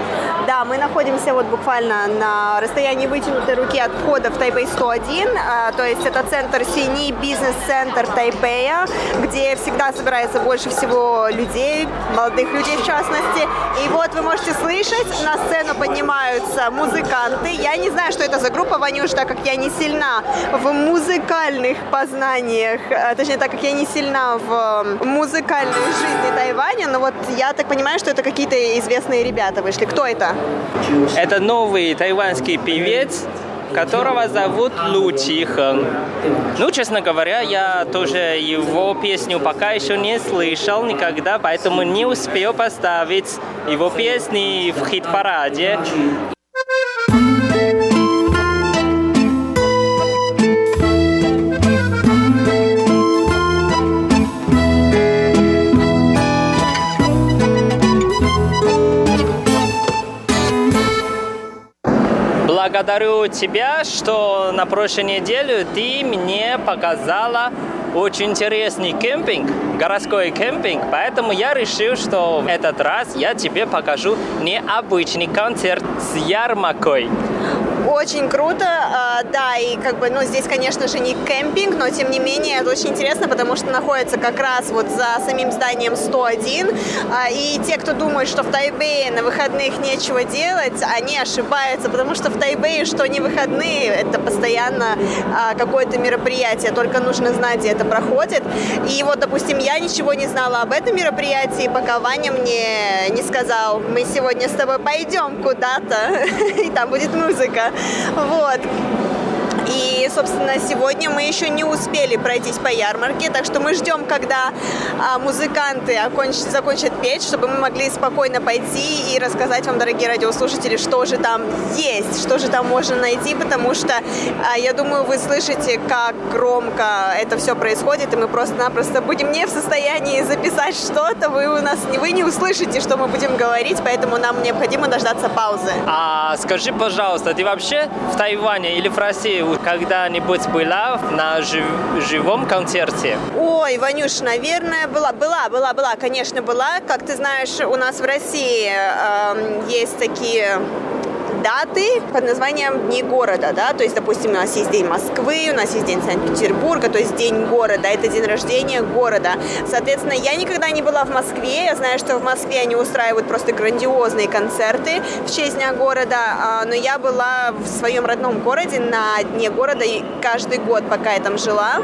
Да, мы находимся вот буквально на расстоянии вытянутой руки от входа в Тайбэй 101, а, то есть это центр Сини, бизнес-центр Тайбэя, где всегда собирается больше всего людей, молодых людей в частности. И вот вы можете слышать, на сцену поднимаются музыканты. Я не знаю, что это за группа, Ванюш, так как я не сильна в музыкальных познаниях, а, точнее, так как я не сильна в музыкальной жизни Тайваня, но вот я так понимаю, что это какие-то известные ребята вышли. Кто это? Это новый тайванский певец, которого зовут Лу Чихен. Ну, честно говоря, я тоже его песню пока еще не слышал никогда, поэтому не успел поставить его песни в хит-параде. Благодарю тебя, что на прошлой неделе ты мне показала очень интересный кемпинг, городской кемпинг, поэтому я решил, что этот раз я тебе покажу необычный концерт с ярмаркой. Очень круто, а, да, и как бы, ну, здесь, конечно же, не кемпинг, но, тем не менее, это очень интересно, потому что находится как раз вот за самим зданием 101, а, и те, кто думает, что в Тайбэе на выходных нечего делать, они ошибаются, потому что в Тайбэе, что не выходные, это постоянно а, какое-то мероприятие, только нужно знать, где это проходит. И вот, допустим, я ничего не знала об этом мероприятии, пока Ваня мне не сказал, мы сегодня с тобой пойдем куда-то, и там будет музыка. Вот. И, собственно, сегодня мы еще не успели пройтись по ярмарке, так что мы ждем, когда а, музыканты окончат, закончат петь, чтобы мы могли спокойно пойти и рассказать вам, дорогие радиослушатели, что же там есть, что же там можно найти, потому что а, я думаю, вы слышите, как громко это все происходит, и мы просто-напросто будем не в состоянии записать что-то, вы у нас вы не услышите, что мы будем говорить, поэтому нам необходимо дождаться паузы. А скажи, пожалуйста, ты вообще в Тайване или в России когда-нибудь была на жив живом концерте? Ой, Ванюш, наверное, была. Была, была, была, конечно, была. Как ты знаешь, у нас в России э, есть такие даты под названием Дни города, да, то есть, допустим, у нас есть День Москвы, у нас есть День Санкт-Петербурга, то есть День города, это день рождения города. Соответственно, я никогда не была в Москве, я знаю, что в Москве они устраивают просто грандиозные концерты в честь Дня города, а, но я была в своем родном городе на Дне города и каждый год, пока я там жила.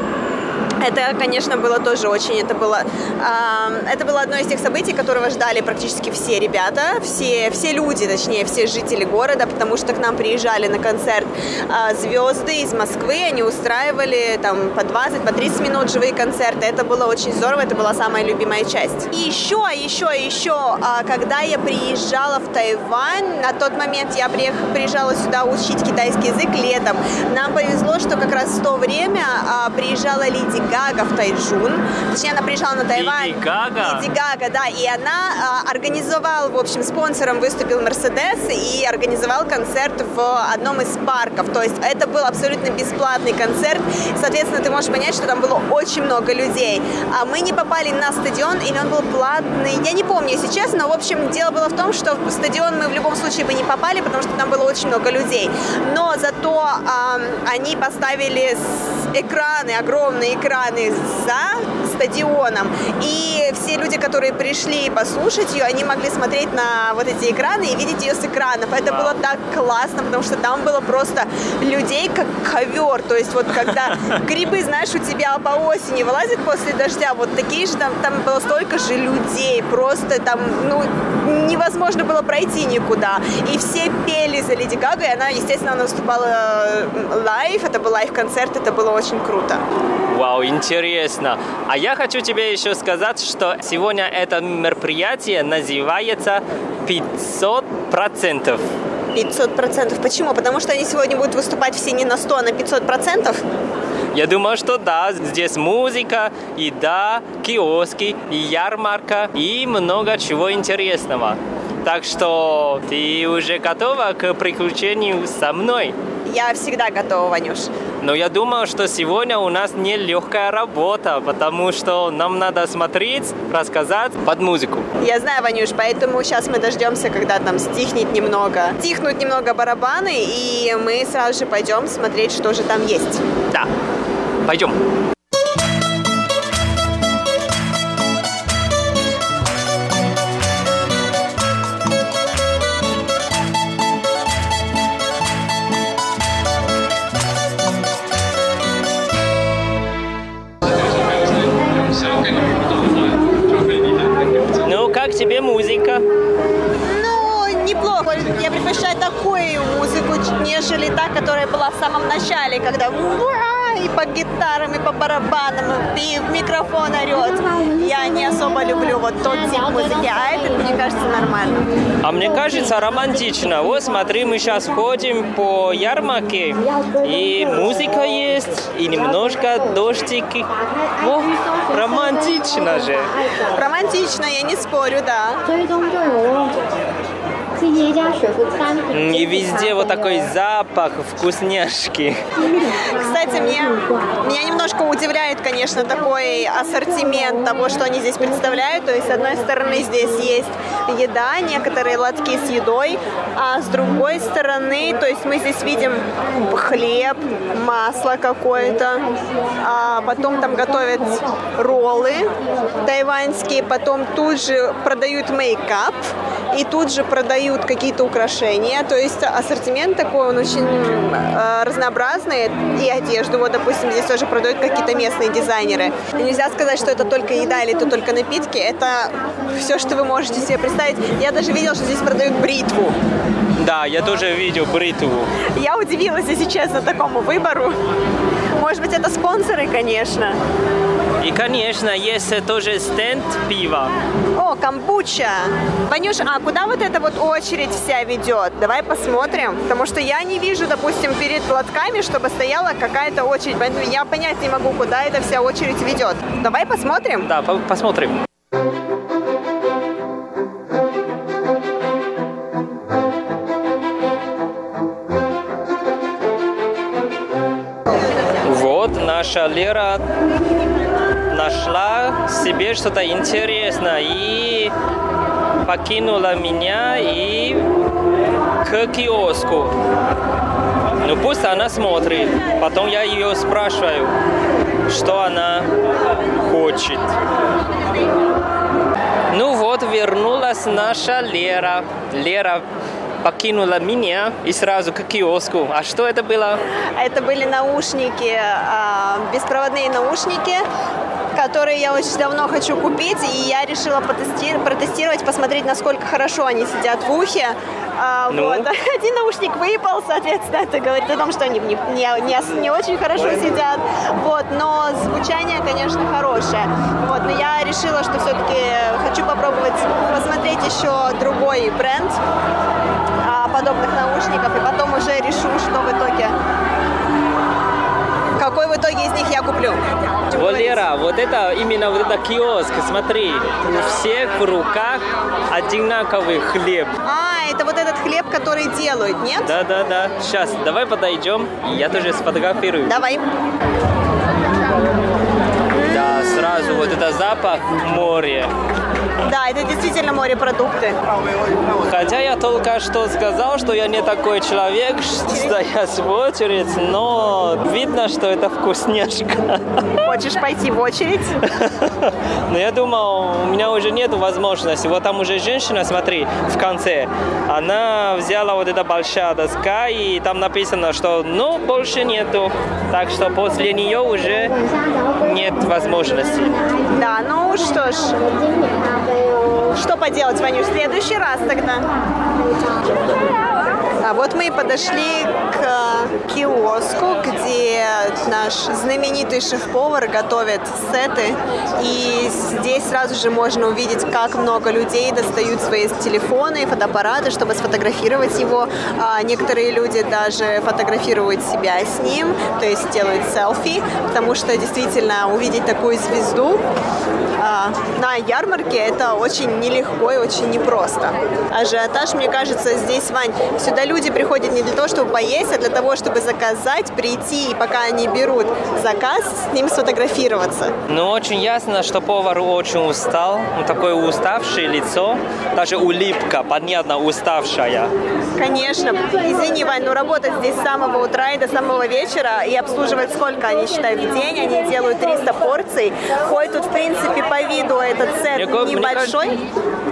Это, конечно, было тоже очень, это было, э, это было одно из тех событий, которого ждали практически все ребята, все, все люди, точнее, все жители города, потому что к нам приезжали на концерт э, звезды из Москвы, они устраивали там по 20, по 30 минут живые концерты, это было очень здорово, это была самая любимая часть. И еще, еще, еще, э, когда я приезжала в Тайвань, на тот момент я приех, приезжала сюда учить китайский язык летом, нам повезло, что как раз в то время э, приезжала Лиди Гага в Тайджун. Точнее, она приезжала на Тайвань. Леди Гага? Леди Гага, да. И она э, организовала, в общем, спонсором выступил Мерседес и организовал концерт в одном из парков. То есть это был абсолютно бесплатный концерт. Соответственно, ты можешь понять, что там было очень много людей. А мы не попали на стадион, или он был платный. Я не помню, если честно. Но, в общем, дело было в том, что в стадион мы в любом случае бы не попали, потому что там было очень много людей. Но зато э, они поставили экраны, огромные экраны за стадионом. И все люди, которые пришли послушать ее, они могли смотреть на вот эти экраны и видеть ее с экранов. Это было так классно, потому что там было просто людей как ковер. То есть вот когда грибы, знаешь, у тебя по осени вылазят после дождя, вот такие же там, там было столько же людей. Просто там, ну, невозможно было пройти никуда. И все пели за Леди Гага, и она, естественно, она выступала live, это был live-концерт, это было очень круто. Вау, интересно. А я хочу тебе еще сказать, что сегодня это мероприятие называется 500 процентов. 500 процентов. Почему? Потому что они сегодня будут выступать все не на 100, а на 500 процентов? Я думаю, что да, здесь музыка, еда, киоски, и ярмарка и много чего интересного. Так что ты уже готова к приключению со мной? Я всегда готова, Ванюш. Но я думаю, что сегодня у нас не легкая работа, потому что нам надо смотреть, рассказать под музыку. Я знаю, Ванюш, поэтому сейчас мы дождемся, когда там стихнет немного, стихнут немного барабаны, и мы сразу же пойдем смотреть, что же там есть. Да, пойдем. Как тебе музыка? Ну, неплохо. Я предпочитаю такую музыку, нежели та, которая была в самом начале, когда и по гитарам, и по барабанам, и в микрофон орет. Я не особо люблю вот тот тип музыки, а этот, мне кажется, нормально. А мне кажется, романтично. Вот смотри, мы сейчас ходим по ярмарке, и музыка есть, и немножко дождики. О, романтично же. Романтично, я не спорю, да. И везде вот такой запах вкусняшки. Кстати, меня меня немножко удивляет, конечно, такой ассортимент того, что они здесь представляют. То есть, с одной стороны, здесь есть еда, некоторые лотки с едой, а с другой стороны, то есть мы здесь видим хлеб, масло какое-то, а потом там готовят роллы тайваньские, потом тут же продают мейкап, и тут же продают какие-то украшения. То есть ассортимент такой, он очень э, разнообразный. И одежду, вот, допустим, здесь тоже продают какие-то местные дизайнеры. И нельзя сказать, что это только еда или это только напитки. Это все, что вы можете себе представить. Я даже видела, что здесь продают бритву. Да, я тоже видел бритву. Я удивилась, если честно, такому выбору. Может быть, это спонсоры, конечно. И, конечно, есть тоже стенд пива. О, камбуча. Ванюш, а куда вот эта вот очередь вся ведет? Давай посмотрим. Потому что я не вижу, допустим, перед лотками, чтобы стояла какая-то очередь. Поэтому я понять не могу, куда эта вся очередь ведет. Давай посмотрим. Да, по- посмотрим. Вот наша Лера нашла себе что-то интересное и покинула меня и к киоску. Ну пусть она смотрит. Потом я ее спрашиваю, что она хочет. Ну вот, вернулась наша Лера. Лера покинула меня и сразу к киоску. А что это было? Это были наушники, а, беспроводные наушники, которые я очень давно хочу купить, и я решила потести- протестировать, посмотреть, насколько хорошо они сидят в ухе. А, Ну? вот. Один наушник выпал, соответственно, это говорит о том, что они не, не, не не очень хорошо сидят. Вот. Но звучание, конечно, хорошее. Вот. Но я решила, что все-таки хочу попробовать посмотреть еще другой бренд а, подобных наушников, и потом уже решу, что в итоге какой в итоге из них я куплю. Вот, Лера, вот это именно вот это киоск, смотри, у всех в руках одинаковый хлеб. А, это вот этот хлеб, который делают, нет? Да-да-да. Сейчас, давай подойдем, я тоже сфотографирую. Давай. Да, сразу вот это запах моря. Да, это действительно морепродукты. Хотя я только что сказал, что я не такой человек, что стоять в очередь, но видно, что это вкусняшка. Хочешь пойти в очередь? Но ну, я думал, у меня уже нет возможности. Вот там уже женщина, смотри, в конце, она взяла вот эта большая доска, и там написано, что ну, больше нету. Так что после нее уже нет возможности. Да, ну что ж, что поделать, Ваню, в следующий раз тогда. А вот мы и подошли к киоску, где наш знаменитый шеф-повар готовит сеты. И здесь сразу же можно увидеть, как много людей достают свои телефоны фотоаппараты, чтобы сфотографировать его. А некоторые люди даже фотографируют себя с ним, то есть делают селфи, потому что действительно увидеть такую звезду а, на ярмарке это очень нелегко и очень непросто. Ажиотаж, мне кажется, здесь, Вань, сюда люди люди приходят не для того, чтобы поесть, а для того, чтобы заказать, прийти, и пока они берут заказ, с ним сфотографироваться. Ну, очень ясно, что повар очень устал. Он такое уставшее лицо. Даже улыбка, понятно, уставшая. Конечно. Извини, Вань, но работать здесь с самого утра и до самого вечера и обслуживать сколько они считают в день, они делают 300 порций. Хоть тут, в принципе, по виду этот сет Мне небольшой,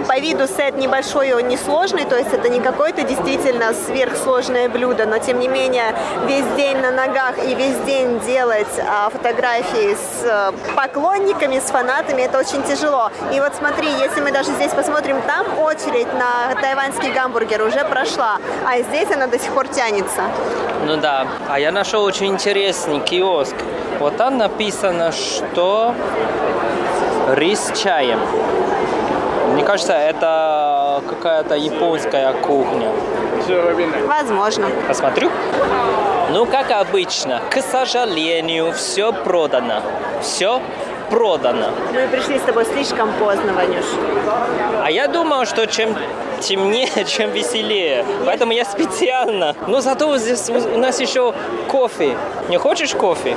по виду сет небольшой, он несложный, то есть это не какое-то действительно сверхсложное блюдо, но тем не менее весь день на ногах и весь день делать а, фотографии с а, поклонниками, с фанатами, это очень тяжело. И вот смотри, если мы даже здесь посмотрим, там очередь на тайваньский гамбургер уже прошла, а здесь она до сих пор тянется. Ну да. А я нашел очень интересный киоск. Вот там написано, что рис с чаем. Кажется, это какая-то японская кухня. Возможно. Посмотрю. Ну, как обычно, к сожалению, все продано. Все продано. Мы пришли с тобой слишком поздно, Ванюш. А я думал, что чем темнее, чем веселее. Поэтому я специально. Но зато здесь у у нас еще кофе. Не хочешь кофе?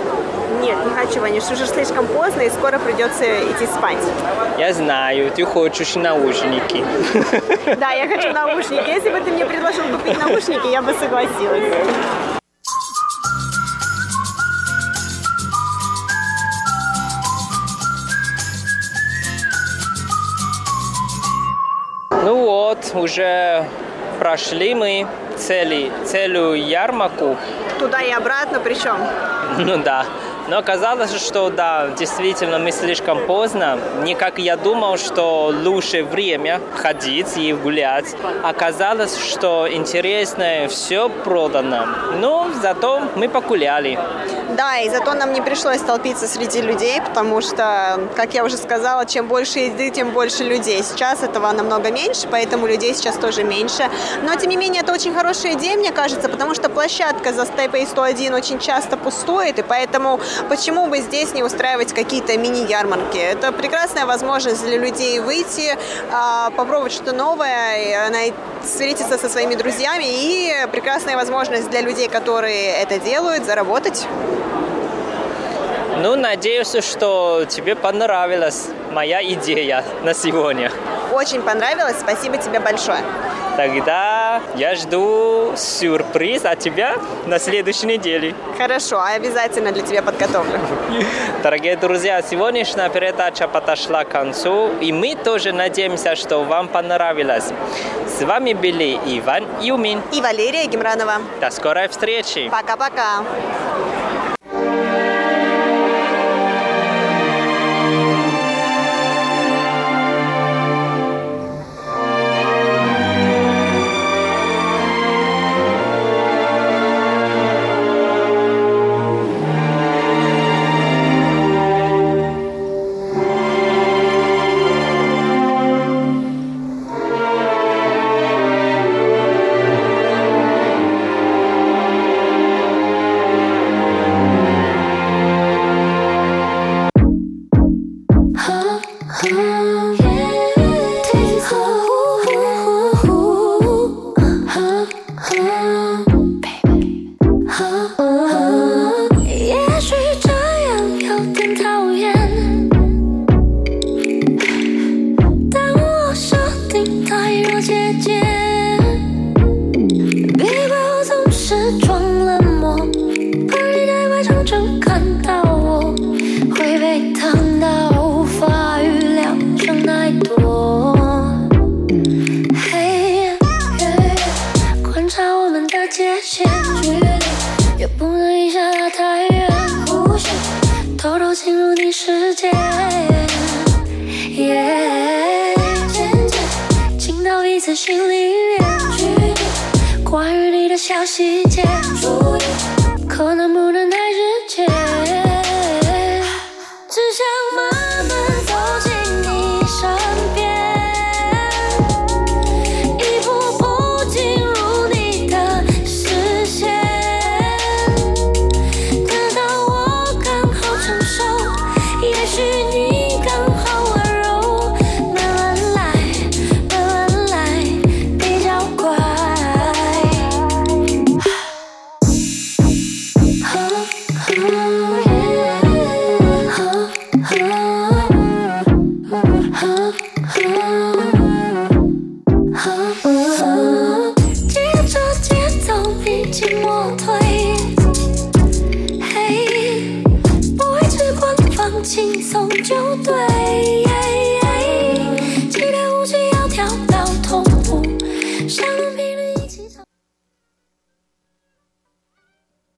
Нет, не хочу, Ванюш, уже слишком поздно и скоро придется идти спать. Я знаю, ты хочешь наушники. Да, я хочу наушники. Если бы ты мне предложил купить наушники, я бы согласилась. Ну вот, уже прошли мы цели, целую ярмарку. Туда и обратно причем. Ну да. Но оказалось, что да, действительно мы слишком поздно. Не как я думал, что лучше время ходить и гулять. Оказалось, что интересное все продано. Ну, зато мы погуляли. Да, и зато нам не пришлось столпиться среди людей, потому что, как я уже сказала, чем больше еды, тем больше людей. Сейчас этого намного меньше, поэтому людей сейчас тоже меньше. Но, тем не менее, это очень хорошая идея, мне кажется, потому что площадка за Taipei 101 очень часто пустует, и поэтому почему бы здесь не устраивать какие-то мини-ярмарки? Это прекрасная возможность для людей выйти, а, попробовать что-то новое, встретиться со своими друзьями, и прекрасная возможность для людей, которые это делают, заработать. Ну, надеюсь, что тебе понравилась моя идея на сегодня. Очень понравилось, спасибо тебе большое. Тогда я жду сюрприз от тебя на следующей неделе. Хорошо, обязательно для тебя подготовлю. Дорогие друзья, сегодняшняя передача подошла к концу, и мы тоже надеемся, что вам понравилось. С вами были Иван Юмин. И Валерия Гемранова. До скорой встречи! Пока-пока.